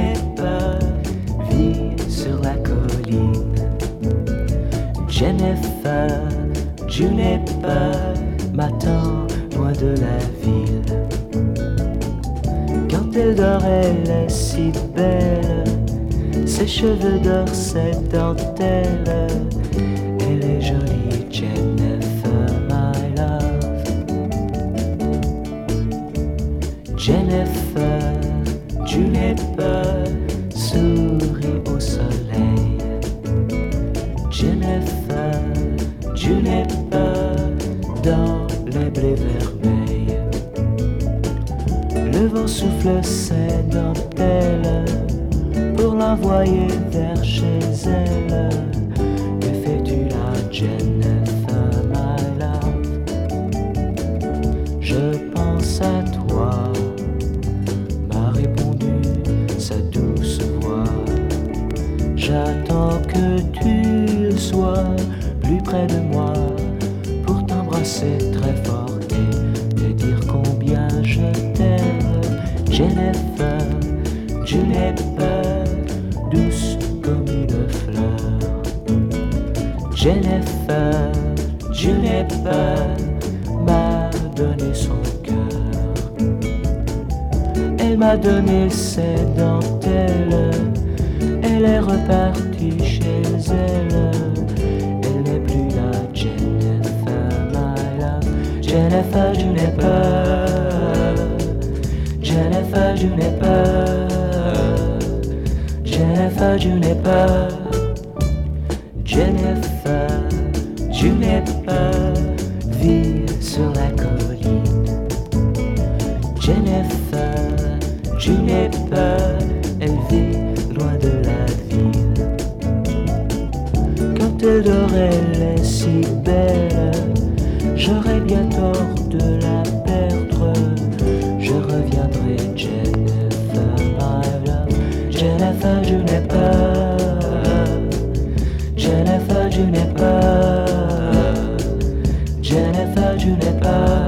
Janet vit sur la colline. Jennifer, Juniper m'attend loin de la ville. Quand elle dort, elle est si belle. Ses cheveux d'or, cette dentelle. Elle est jolie, Jennifer, my love. Jennifer. Juniper, sourit au soleil. Jennifer, Juniper, dans les blés vermeils. Le vent souffle ses dentelles pour l'envoyer vers chez elle. Près de moi pour t'embrasser très fort et te dire combien je t'aime. Jennifer, Juniper, douce comme une fleur. Jennifer, Juniper m'a donné son cœur. Elle m'a donné ses dentelles. Elle est repartie chez. Elle Jennifer, Juniper. Jennifer, Juniper. Jennifer, Juniper. Jennifer, Juniper vit sur la colline. Jennifer, Juniper, elle vit loin de la ville. Quand elle dort, elle est si belle. J'aurais bien tort de la perdre. Je reviendrai, Jennifer, my love. Jennifer, je n'ai pas. Jennifer, je n'ai pas. Jennifer, je n'ai peur.